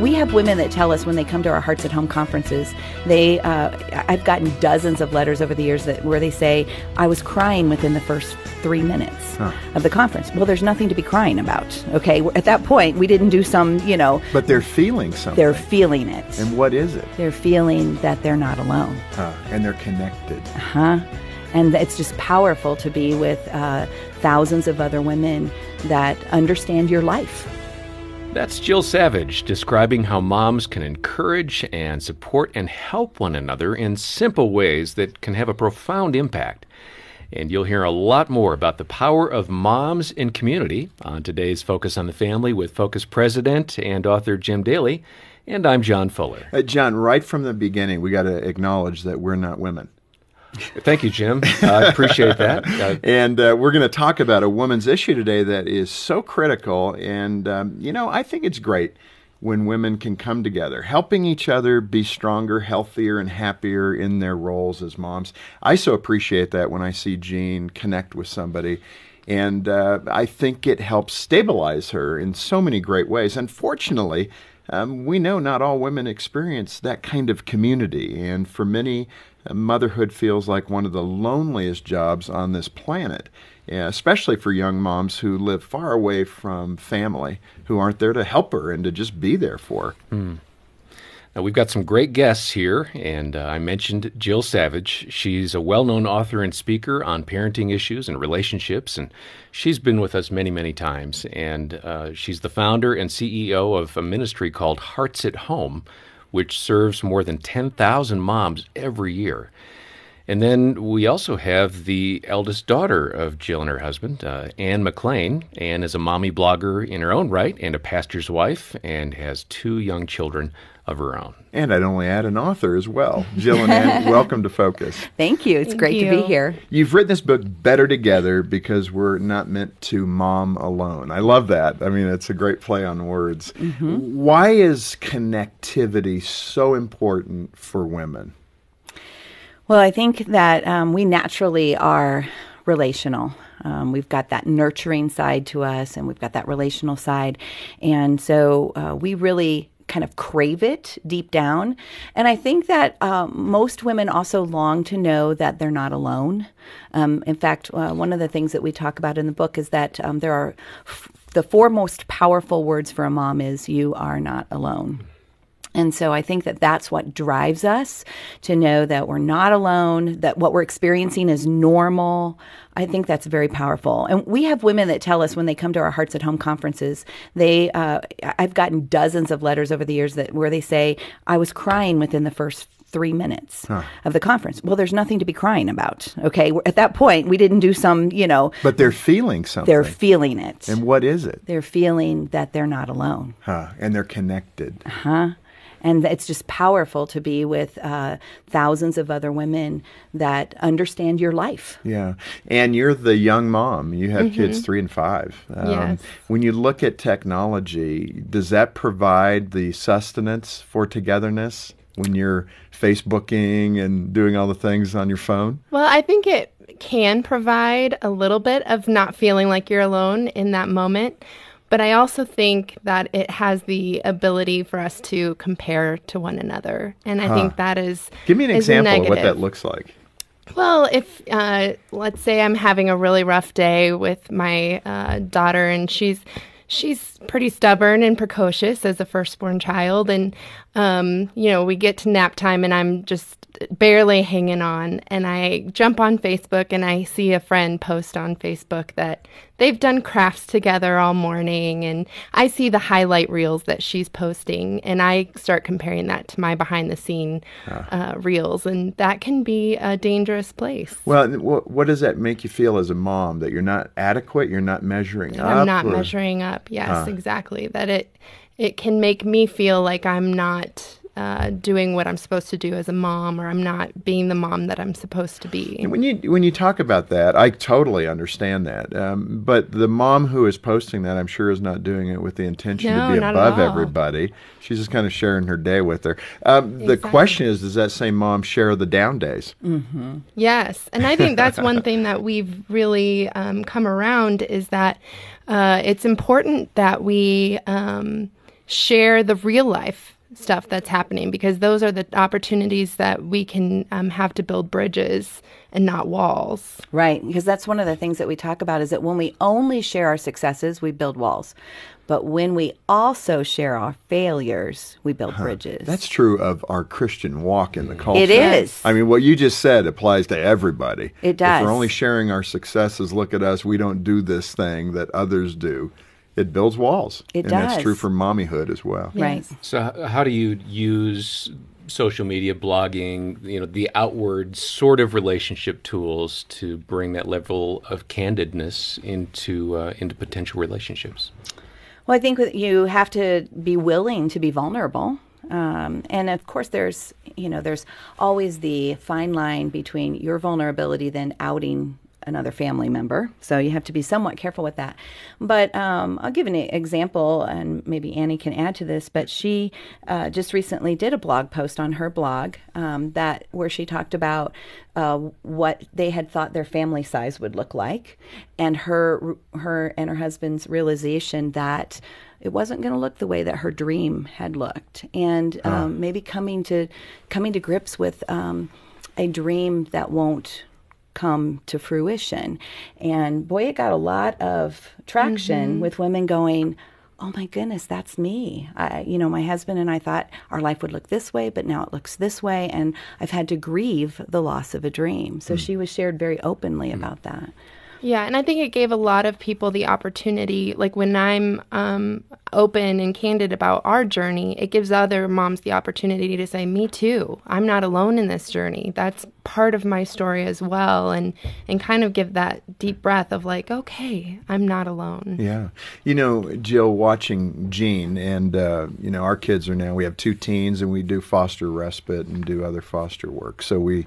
we have women that tell us when they come to our Hearts at Home conferences, they uh, I've gotten dozens of letters over the years that where they say I was crying within the first three minutes huh. of the conference. Well, there's nothing to be crying about. Okay, at that point, we didn't do some, you know. But they're feeling something. They're feeling it. And what is it? They're feeling that they're not alone. Huh. And they're connected. Huh. And it's just powerful to be with uh, thousands of other women that understand your life. That's Jill Savage describing how moms can encourage and support and help one another in simple ways that can have a profound impact. And you'll hear a lot more about the power of moms in community on today's Focus on the Family with Focus President and author Jim Daly. And I'm John Fuller. Uh, John, right from the beginning, we got to acknowledge that we're not women. Thank you, Jim. I appreciate that. Uh, and uh, we're going to talk about a woman's issue today that is so critical. And, um, you know, I think it's great when women can come together, helping each other be stronger, healthier, and happier in their roles as moms. I so appreciate that when I see Jean connect with somebody. And uh, I think it helps stabilize her in so many great ways. Unfortunately, um, we know not all women experience that kind of community. And for many, motherhood feels like one of the loneliest jobs on this planet, especially for young moms who live far away from family, who aren't there to help her and to just be there for her. Mm. Now, we've got some great guests here, and uh, I mentioned Jill Savage. She's a well known author and speaker on parenting issues and relationships, and she's been with us many, many times. And uh, she's the founder and CEO of a ministry called Hearts at Home, which serves more than 10,000 moms every year. And then we also have the eldest daughter of Jill and her husband, uh, Anne McLean. Anne is a mommy blogger in her own right and a pastor's wife and has two young children of her own. And I'd only add an author as well. Jill and Anne, welcome to Focus. Thank you. It's Thank great you. to be here. You've written this book better together because we're not meant to mom alone. I love that. I mean, it's a great play on words. Mm-hmm. Why is connectivity so important for women? Well, I think that um, we naturally are relational. Um, we've got that nurturing side to us, and we've got that relational side. And so uh, we really kind of crave it deep down. And I think that um, most women also long to know that they're not alone. Um, in fact, uh, one of the things that we talk about in the book is that um, there are f- the four most powerful words for a mom is "you are not alone." And so I think that that's what drives us to know that we're not alone, that what we're experiencing is normal. I think that's very powerful. And we have women that tell us when they come to our Hearts at Home conferences, they uh, I've gotten dozens of letters over the years that where they say I was crying within the first three minutes huh. of the conference. Well, there's nothing to be crying about. Okay, at that point, we didn't do some, you know. But they're feeling something. They're feeling it. And what is it? They're feeling that they're not alone. Huh. And they're connected. Huh and it's just powerful to be with uh, thousands of other women that understand your life. Yeah, and you're the young mom. You have mm-hmm. kids three and five. Um, yes. When you look at technology, does that provide the sustenance for togetherness when you're Facebooking and doing all the things on your phone? Well, I think it can provide a little bit of not feeling like you're alone in that moment. But I also think that it has the ability for us to compare to one another. And I huh. think that is. Give me an example negative. of what that looks like. Well, if uh, let's say I'm having a really rough day with my uh, daughter and she's she's pretty stubborn and precocious as a firstborn child, and um, you know we get to nap time and I'm just barely hanging on. And I jump on Facebook and I see a friend post on Facebook that they've done crafts together all morning. And I see the highlight reels that she's posting. And I start comparing that to my behind the scene ah. uh, reels. And that can be a dangerous place. Well, what, what, does that make you feel as a mom? That you're not adequate? You're not measuring up? I'm not or? measuring up. Yes, huh. exactly. That it. It can make me feel like I'm not uh, doing what I'm supposed to do as a mom, or I'm not being the mom that I'm supposed to be. When you when you talk about that, I totally understand that. Um, but the mom who is posting that, I'm sure, is not doing it with the intention no, to be above everybody. She's just kind of sharing her day with her. Um, exactly. The question is, does that same mom share the down days? Mm-hmm. Yes, and I think that's one thing that we've really um, come around is that uh, it's important that we um, share the real life stuff that's happening because those are the opportunities that we can um, have to build bridges and not walls. Right, because that's one of the things that we talk about is that when we only share our successes, we build walls. But when we also share our failures, we build bridges. That's true of our Christian walk in the culture. It is. I mean, what you just said applies to everybody. It If does. we're only sharing our successes, look at us, we don't do this thing that others do. It builds walls. It and that's true for mommyhood as well. Right. So, how do you use social media, blogging, you know, the outward sort of relationship tools to bring that level of candidness into uh, into potential relationships? Well, I think that you have to be willing to be vulnerable. Um, and of course, there's you know there's always the fine line between your vulnerability then outing another family member. So you have to be somewhat careful with that. But um, I'll give an example, and maybe Annie can add to this. But she uh, just recently did a blog post on her blog um, that where she talked about uh, what they had thought their family size would look like, and her her and her husband's realization that it wasn't going to look the way that her dream had looked, and um, maybe coming to coming to grips with um, a dream that won't come to fruition. And boy, it got a lot of traction mm-hmm. with women going, "Oh my goodness, that's me." I, you know, my husband and I thought our life would look this way, but now it looks this way, and I've had to grieve the loss of a dream. So mm. she was shared very openly mm. about that. Yeah, and I think it gave a lot of people the opportunity. Like when I'm um, open and candid about our journey, it gives other moms the opportunity to say, "Me too. I'm not alone in this journey. That's part of my story as well," and and kind of give that deep breath of like, "Okay, I'm not alone." Yeah. You know, Jill, watching Jean, and, uh, you know, our kids are now, we have two teens and we do foster respite and do other foster work. So we,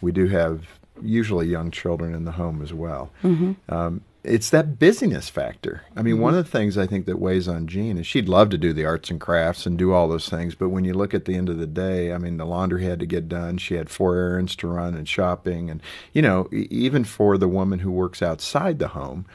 we do have usually young children in the home as well. Mm-hmm. Um, it's that busyness factor. I mean, one mm-hmm. of the things I think that weighs on Jean is she'd love to do the arts and crafts and do all those things, but when you look at the end of the day, I mean, the laundry had to get done. She had four errands to run and shopping, and you know, even for the woman who works outside the home,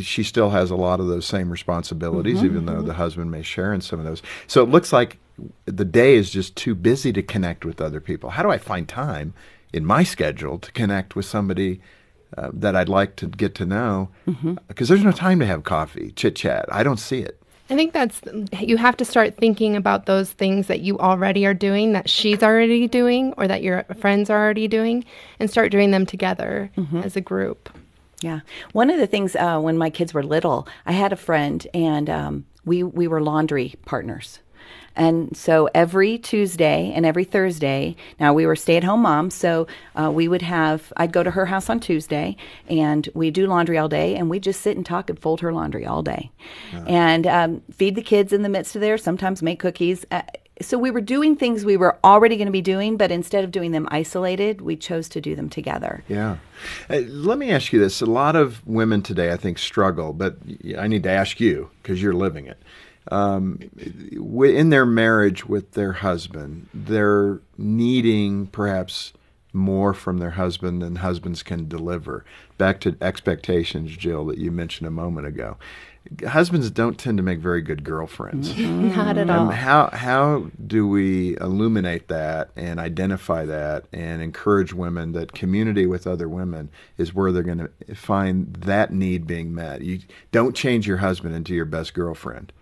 she still has a lot of those same responsibilities, mm-hmm. even though the husband may share in some of those. So it looks like the day is just too busy to connect with other people. How do I find time in my schedule to connect with somebody uh, that I'd like to get to know? Because there's no time to have coffee, chit chat. I don't see it. I think that's you have to start thinking about those things that you already are doing, that she's already doing, or that your friends are already doing, and start doing them together as a group. Yeah. One of the things uh, when my kids were little, I had a friend, and um, we we were laundry partners. And so every Tuesday and every Thursday, now we were stay at home moms, so uh, we would have, I'd go to her house on Tuesday and we do laundry all day and we just sit and talk and fold her laundry all day and um, feed the kids in the midst of there, sometimes make cookies. Uh, so we were doing things we were already going to be doing, but instead of doing them isolated, we chose to do them together. Yeah. Uh, let me ask you this. A lot of women today, I think, struggle, but I need to ask you because you're living it. Um, in their marriage with their husband, they're needing perhaps more from their husband than husbands can deliver. Back to expectations, Jill, that you mentioned a moment ago. Husbands don't tend to make very good girlfriends. Not at Um, all. how how do we illuminate that and identify that and encourage women that community with other women is where they're going to find that need being met? You don't change your husband into your best girlfriend.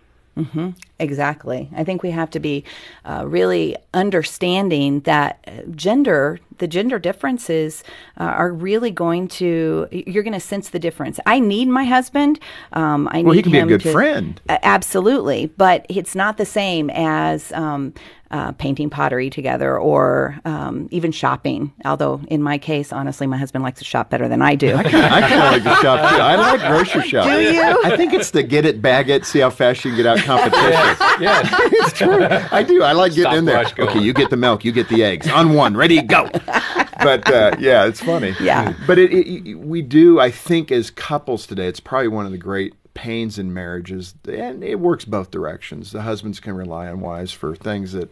Exactly. I think we have to be uh, really understanding that uh, gender, the gender differences uh, are really going to, you're going to sense the difference. I need my husband. Um, I Well, he need can be a good to- friend. A- absolutely. But it's not the same as um, uh, painting pottery together or um, even shopping. Although, in my case, honestly, my husband likes to shop better than I do. I kind of like to shop too. I like grocery shopping. Do you? I think it's the get it, bag it, see how fast you can get out competition. yes. it's true. I do. I like getting in there. Stopwatch going. Okay, you get the milk, you get the eggs. On one, ready, go. But uh, yeah, it's funny. Yeah. But it, it, we do. I think as couples today, it's probably one of the great pains in marriages, and it works both directions. The husbands can rely on wives for things that.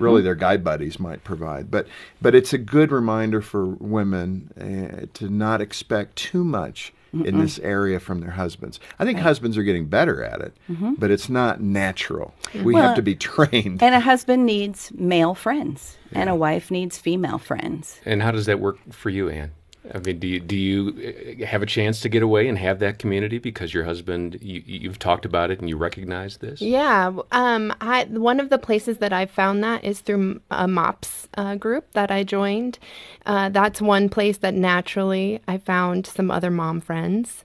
Really, their guy buddies might provide, but but it's a good reminder for women uh, to not expect too much in this area from their husbands. I think husbands are getting better at it, but it's not natural. We have to be trained. And a husband needs male friends, and a wife needs female friends. And how does that work for you, Anne? I mean, do you do you uh, have a chance to get away and have that community because your husband you, you've talked about it and you recognize this? Yeah, um, I one of the places that I've found that is through a MOPS uh, group that I joined. Uh, that's one place that naturally I found some other mom friends,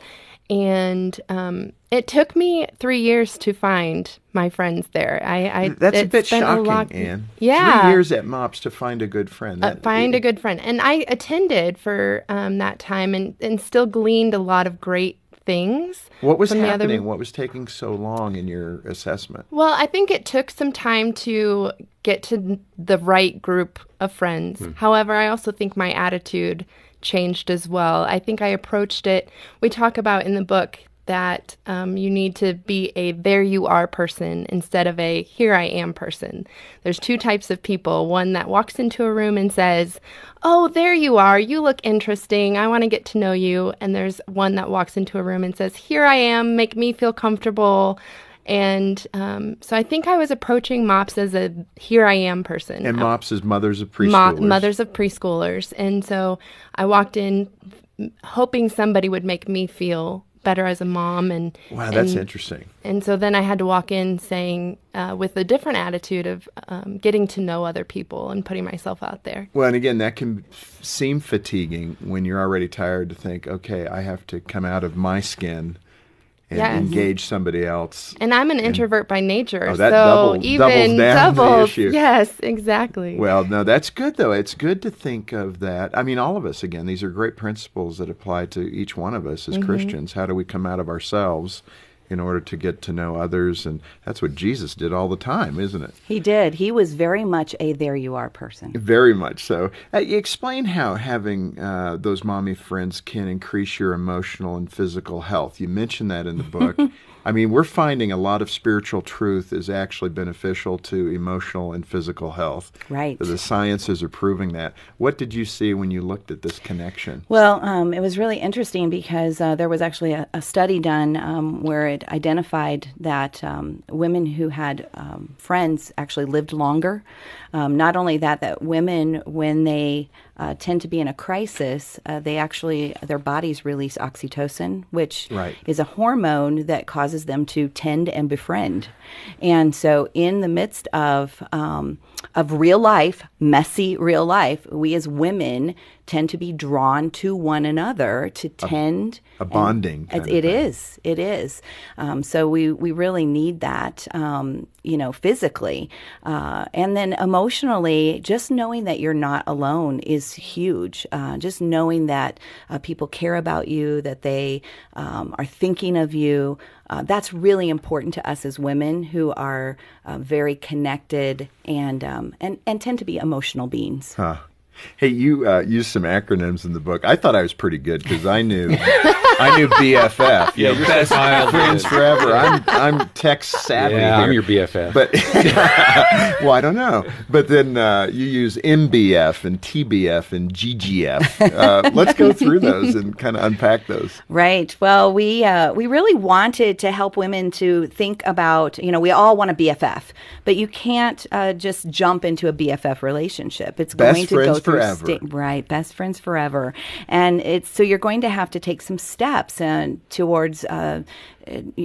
and um, it took me three years to find my friends there. I, I That's a bit been shocking, lot- Anne. Yeah, Three years at MOPS to find a good friend. uh, That- find a good friend. And I attended for um, that time and, and still gleaned a lot of great things. What was from the other- happening? What was taking so long in your assessment? Well, I think it took some time to get to the right group of friends. However, I also think my attitude changed as well. I think I approached it, we talk about in the book that um, you need to be a there you are person instead of a here I am person. There's two types of people one that walks into a room and says, Oh, there you are. You look interesting. I want to get to know you. And there's one that walks into a room and says, Here I am. Make me feel comfortable. And um, so I think I was approaching MOPS as a here I am person. And MOPS is mothers of Mo- preschoolers. mothers of preschoolers. And so I walked in hoping somebody would make me feel better as a mom and Wow, that's and, interesting. and so then I had to walk in saying uh, with a different attitude of um, getting to know other people and putting myself out there. Well, and again, that can seem fatiguing when you're already tired to think, okay, I have to come out of my skin and Yes. engage somebody else. And I'm an introvert by nature, Oh, that so double- even down the doubles. Yes, exactly. Well, no, that's good though. It's good to think of that. I mean, all of us again, these are great principles that apply to each one of us as Mm-hmm. Christians. How do we come out of ourselves in order to get to know others? And that's what Jesus did all the time, isn't it? He did. He was very much a there you are person. Very much so. Uh, explain how having uh, those mommy friends can increase your emotional and physical health. You mentioned that in the book. I mean, we're finding a lot of spiritual truth is actually beneficial to emotional and physical health. Right. The sciences are proving that. What did you see when you looked at this connection? Well, um, it was really interesting because uh, there was actually a, a study done um, where it identified that um, women who had um, friends actually lived longer. Um, not only that, that women, when they uh, tend to be in a crisis, uh, they actually their bodies release oxytocin, which Right. is a hormone that causes them to tend and befriend. And so, in the midst of um, of real life, messy real life, we as women tend to be drawn to one another to tend. a and- bonding of It is. It is. Um, so we we really need that. Um, you know, physically, uh, and then emotionally, just knowing that you're not alone is huge. Uh, just knowing that uh, people care about you, that they um, are thinking of you. Uh, that's really important to us as women who are uh, very connected and um, and and tend to be emotional beings. Huh. Hey, you uh, used some acronyms in the book. I thought I was pretty good because I knew I knew BFF. Yeah, you're so childhood. friends forever. I'm I'm tech savvy. Yeah, here. I'm your BFF. But well, I don't know. But then uh, you use MBF and TBF and GGF. Uh, let's go through those and kind of unpack those. Right. Well, we uh, we really wanted to help women to think about. You know, we all want a BFF, but you can't uh, just jump into a BFF relationship. It's Best going to go through forever. sta- right. Best friends forever, and it's so you're going to have to take some steps uh, towards uh,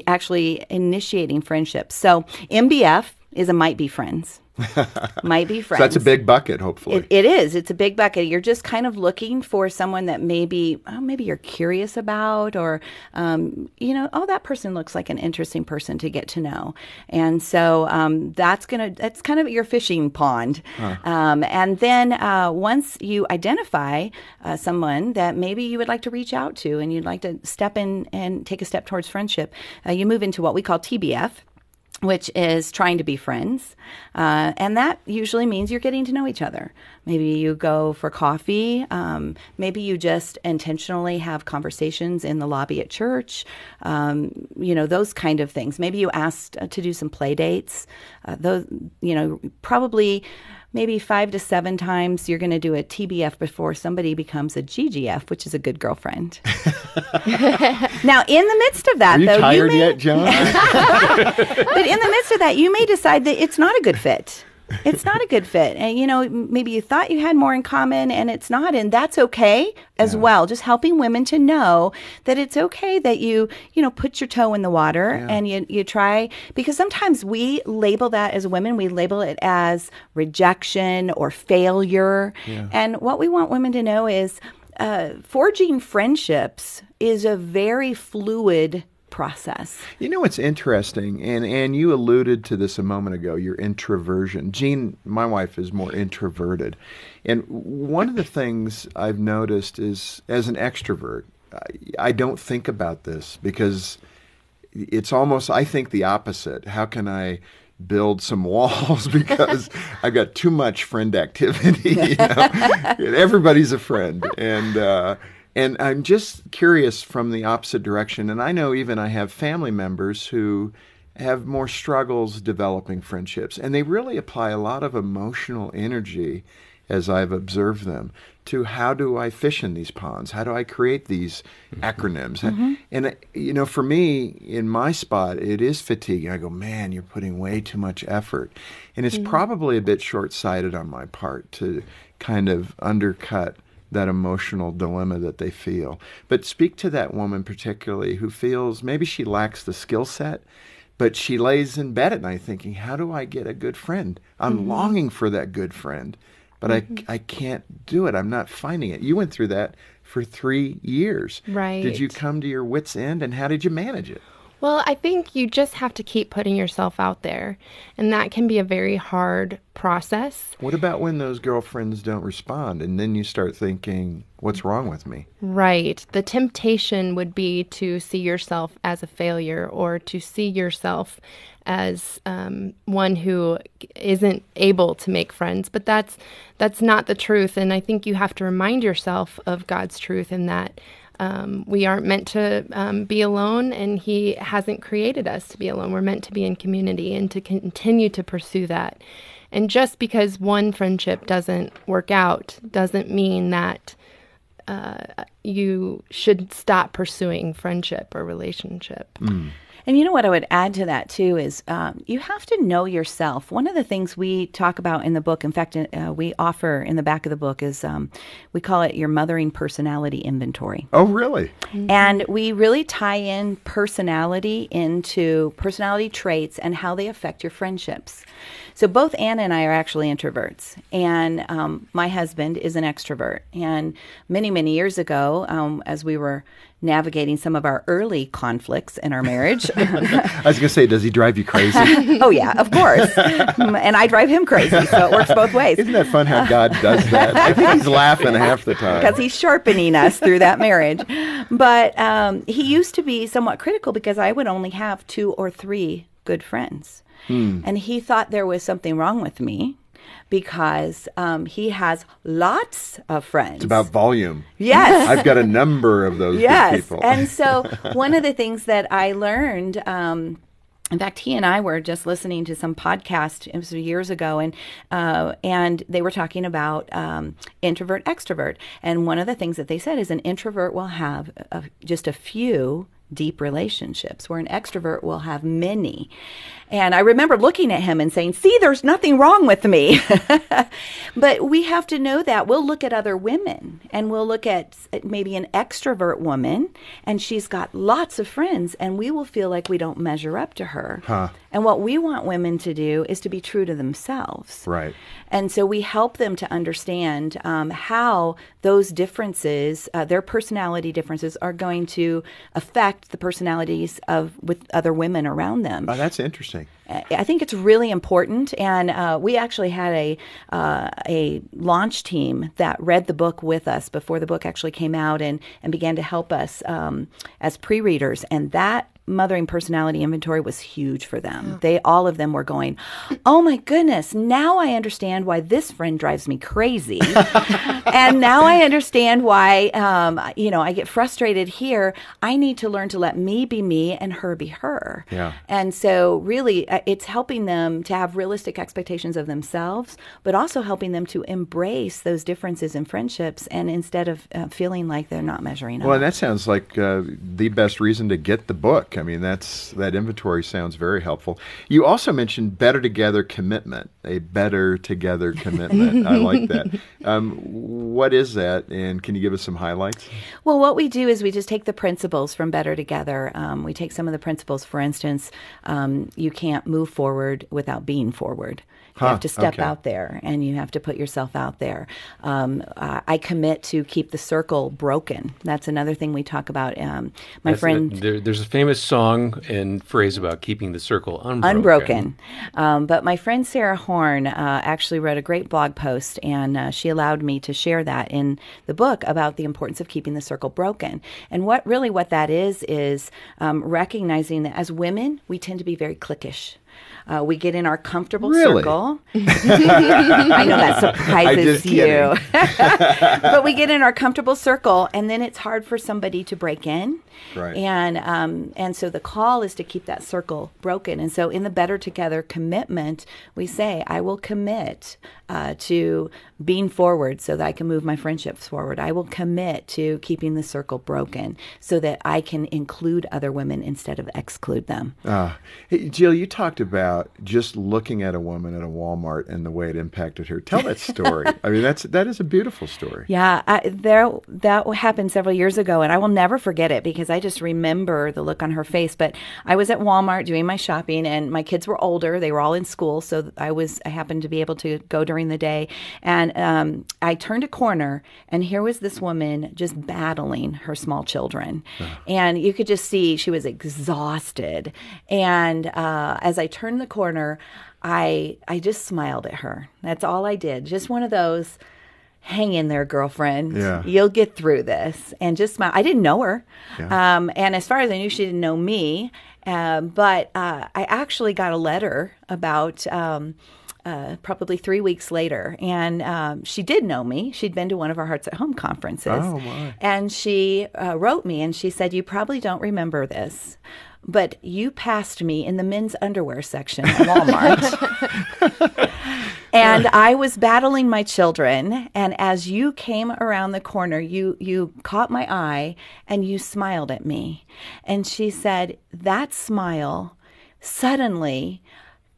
actually initiating friendships. So MBF is a might be friends. might be So friends. that's a big bucket, hopefully. It, it is. It's a big bucket. You're just kind of looking for someone that maybe, oh, maybe you're curious about, or um, you know, oh, that person looks like an interesting person to get to know. And so um, that's gonna. That's kind of your fishing pond. Um, and then uh, once you identify uh, someone that maybe you would like to reach out to, and you'd like to step in and take a step towards friendship, uh, you move into what we call TBF which is trying to be friends. Uh, and that usually means you're getting to know each other. Maybe you go for coffee. Um, maybe you just intentionally have conversations in the lobby at church. Um, you know, those kind of things. Maybe you asked uh, to do some play dates. Uh, those, you know, probably maybe five to seven times you're going to do a TBF before somebody becomes a GGF, which is a good girlfriend. now, in the midst of that, Are you though, tired you may, yet, John? but in the midst of that, you may decide that it's not a good fit. It's not a good fit. And, you know, maybe you thought you had more in common and it's not. And that's okay as well. Just helping women to know that it's okay that you, you know, put your toe in the water and you, you try. Because sometimes we label that as women, we label it as rejection or failure. And what we want women to know is uh, forging friendships is a very fluid process. You know what's interesting, and and you alluded to this a moment ago. Your introversion. Jean, my wife, is more introverted, and one of the things I've noticed is, as an extrovert, I, I don't think about this because it's almost I think the opposite. How can I build some walls because I've got too much friend activity? You know? Everybody's a friend, and uh, and I'm just curious from the opposite direction. And I know even I have family members who have more struggles developing friendships, and they really apply a lot of emotional energy as I've observed them to how do I fish in these ponds? How do I create these acronyms? And, uh, you know, for me, in my spot, it is fatiguing. I go, man, you're putting way too much effort. And it's probably a bit short sighted on my part to kind of undercut that emotional dilemma that they feel. But speak to that woman particularly who feels maybe she lacks the skill set, but she lays in bed at night thinking, how do I get a good friend? I'm mm-hmm. longing for that good friend, but I, mm-hmm. I can't do it. I'm not finding it. You went through that for three years. Right. Did you come to your wits' end and how did you manage it? Well, I think you just have to keep putting yourself out there, and that can be a very hard process. What about when those girlfriends don't respond and then you start thinking, what's wrong with me? Right. The temptation would be to see yourself as a failure or to see yourself as um, one who isn't able to make friends. But that's that's not the truth, and I think you have to remind yourself of God's truth in that. Um, we aren't meant to um, be alone, and He hasn't created us to be alone. We're meant to be in community and to continue to pursue that. And just because one friendship doesn't work out doesn't mean that you should stop pursuing friendship or relationship. And you know what I would add to that too is um, you have to know yourself. One of the things we talk about in the book, in fact, uh, we offer in the back of the book is um, we call it your mothering personality inventory. Oh, really? And we really tie in personality into personality traits and how they affect your friendships. So both Anna and I are actually introverts, and um, my husband is an extrovert. And many, many years ago, um, as we were navigating some of our early conflicts in our marriage, I was going to say, does he drive you crazy? oh yeah, of course, and I drive him crazy, so it works both ways. Isn't that fun how God does that? I think he's laughing half the time. because he's sharpening us through that marriage. But um, he used to be somewhat critical because I would only have two or three good friends. And he thought there was something wrong with me because um, he has lots of friends. It's about volume. yes. I've got a number of those yes. people. And so one of the things that I learned, um, in fact, he and I were just listening to some podcast it was years ago, and uh, and they were talking about um, introvert extrovert, and one of the things that they said is an introvert will have a, just a few deep relationships, where an extrovert will have many. And I remember looking at him and saying, "See, there's nothing wrong with me." but we have to know that we'll look at other women and we'll look at maybe an extrovert woman and she's got lots of friends and we will feel like we don't measure up to her. And what we want women to do is to be true to themselves. Right. And so we help them to understand um, how those differences, uh, their personality differences, are going to affect the personalities of with other women around them. Oh, that's interesting. I think it's really important, and uh, we actually had a uh, a launch team that read the book with us before the book actually came out, and and began to help us um, as pre-readers, and that mothering personality inventory was huge for them. They all of them were going, "Oh my goodness, now I understand why this friend drives me crazy." and now I understand why um, you know, I get frustrated here. I need to learn to let me be me and her be her. Yeah. And so really uh, it's helping them to have realistic expectations of themselves, but also helping them to embrace those differences in friendships and instead of uh, feeling like they're not measuring up. Well, that sounds like uh, the best reason to get the book. I mean, that's that inventory sounds very helpful. You also mentioned better together commitment, a better together commitment. I like that. Um, what is that, and can you give us some highlights? Well, what we do is we just take the principles from Better Together. Um, we take some of the principles, for instance, um, you can't move forward without being forward. You Huh, have to step okay. out there and you have to put yourself out there. Um, uh, I commit to keep the circle broken. That's another thing we talk about. Um, my That's- friend. there, there's a famous song and phrase about keeping the circle unbroken. unbroken. Um, but my friend Sarah Horn uh, actually wrote a great blog post, and uh, she allowed me to share that in the book about the importance of keeping the circle broken. And what really what that is is um, recognizing that as women, we tend to be very cliquish. Uh, we get in our comfortable Really? circle. I know that surprises you. but we get in our comfortable circle, and then it's hard for somebody to break in. Right. And um, and so the call is to keep that circle broken. And so in the Better Together commitment, we say, I will commit uh, to being forward so that I can move my friendships forward. I will commit to keeping the circle broken so that I can include other women instead of exclude them. Uh, hey, Jill, you talked about just looking at a woman at a Walmart and the way it impacted her. Tell that story. I mean, that's that is a beautiful story. Yeah, I, there that happened several years ago, and I will never forget it because I just remember the look on her face. But I was at Walmart doing my shopping, and my kids were older; they were all in school, so I was I happened to be able to go during the day. And um, I turned a corner, and here was this woman just battling her small children, and you could just see she was exhausted. And uh, as I turned the corner. I I just smiled at her. That's all I did. Just one of those hang in there, girlfriend. Yeah. You'll get through this. And just smile. I didn't know her. Um, and as far as I knew, she didn't know me. Um, but uh, I actually got a letter about. Um, uh, probably three weeks later, and um, she did know me. She'd been to one of our Hearts at Home conferences, Oh, my. and she uh, wrote me and she said, "You probably don't remember this, but you passed me in the men's underwear section at Walmart." and I was battling my children, and as you came around the corner, you you caught my eye and you smiled at me. And she said, "That smile suddenly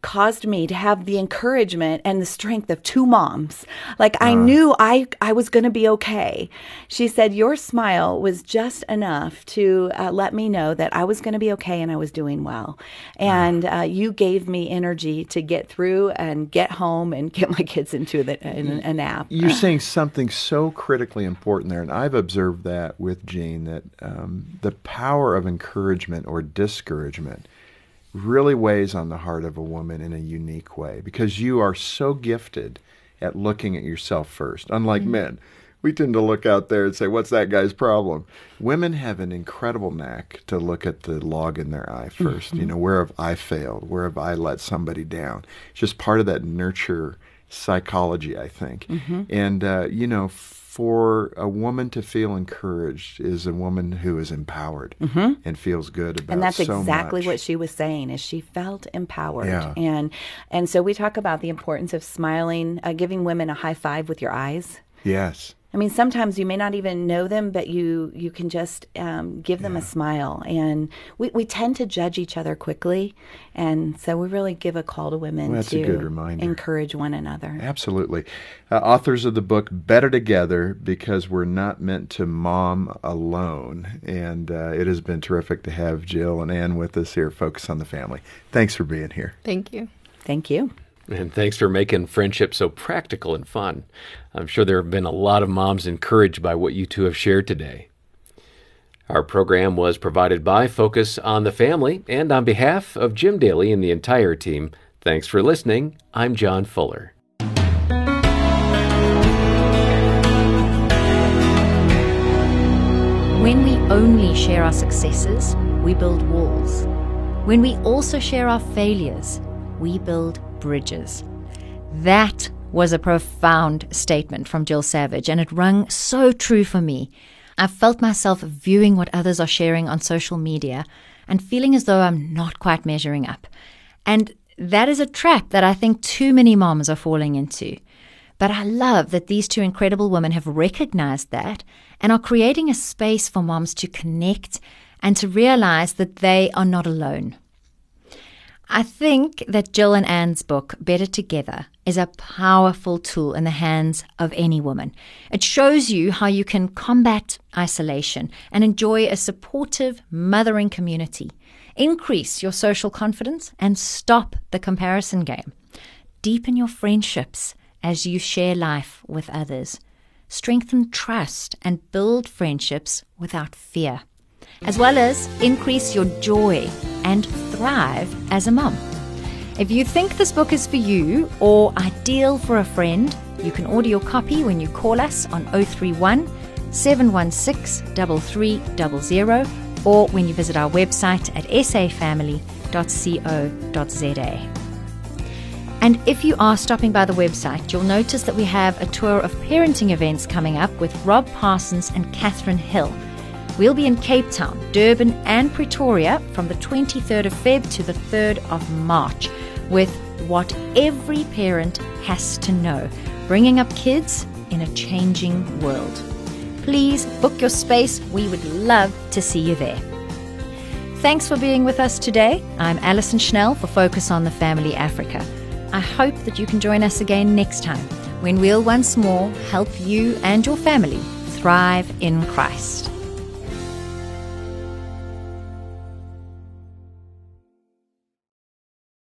caused me to have the encouragement and the strength of two moms. Like I knew I I was going to be okay. She said your smile was just enough to uh, let me know that I was going to be okay and I was doing well. And uh, you gave me energy to get through and get home and get my kids into the, in a nap. You're saying something so critically important there, and I've observed that with Jean that um, the power of encouragement or discouragement really weighs on the heart of a woman in a unique way because you are so gifted at looking at yourself first. Unlike mm-hmm. men, we tend to look out there and say, What's that guy's problem? Women have an incredible knack to look at the log in their eye 1st You mm-hmm. know, where have I failed? Where have I let somebody down? It's just part of that nurture psychology, I think. And, uh, you know, for a woman to feel encouraged is a woman who is empowered and feels good about and that's so exactly much. what she was saying is she felt empowered Yeah. and and so we talk about the importance of smiling uh, giving women a high five with your eyes Yes. I mean, sometimes you may not even know them, but you you can just um, give them a smile. And we, we tend to judge each other quickly, and so we really give a call to women Well, that's a to good reminder. encourage one another. Absolutely. Uh, authors of the book Better Together because we're not meant to mom alone. And uh, it has been terrific to have Jill and Anne with us here, Focus on the Family. Thanks for being here. Thank you. Thank you. And thanks for making friendship so practical and fun. I'm sure there have been a lot of moms encouraged by what you two have shared today. Our program was provided by Focus on the Family, and on behalf of Jim Daly and the entire team, thanks for listening. I'm John Fuller. When we only share our successes, we build walls. When we also share our failures, we build bridges. That was a profound statement from Jill Savage, and it rung so true for me. I felt myself viewing what others are sharing on social media and feeling as though I'm not quite measuring up. And that is a trap that I think too many moms are falling into. But I love that these two incredible women have recognized that and are creating a space for moms to connect and to realize that they are not alone. I think that Jill and Anne's book, Better Together, is a powerful tool in the hands of any woman. It shows you how you can combat isolation and enjoy a supportive, mothering community, increase your social confidence, and stop the comparison game. Deepen your friendships as you share life with others. Strengthen trust and build friendships without fear, as well as increase your joy and thrive as a mum. If you think this book is for you or ideal for a friend, you can order your copy when you call us on 031 716 3300 or when you visit our website at safamily.co.za. And if you are stopping by the website, you'll notice that we have a tour of parenting events coming up with Rob Parsons and Katharine Hill. We'll be in Cape Town, Durban, and Pretoria from the 23rd of Feb to the 3rd of March with what every parent has to know, bringing up kids in a changing world. Please book your space. We would love to see you there. Thanks for being with us today. I'm Alison Schnell for Focus on the Family Africa. I hope that you can join us again next time when we'll once more help you and your family thrive in Christ.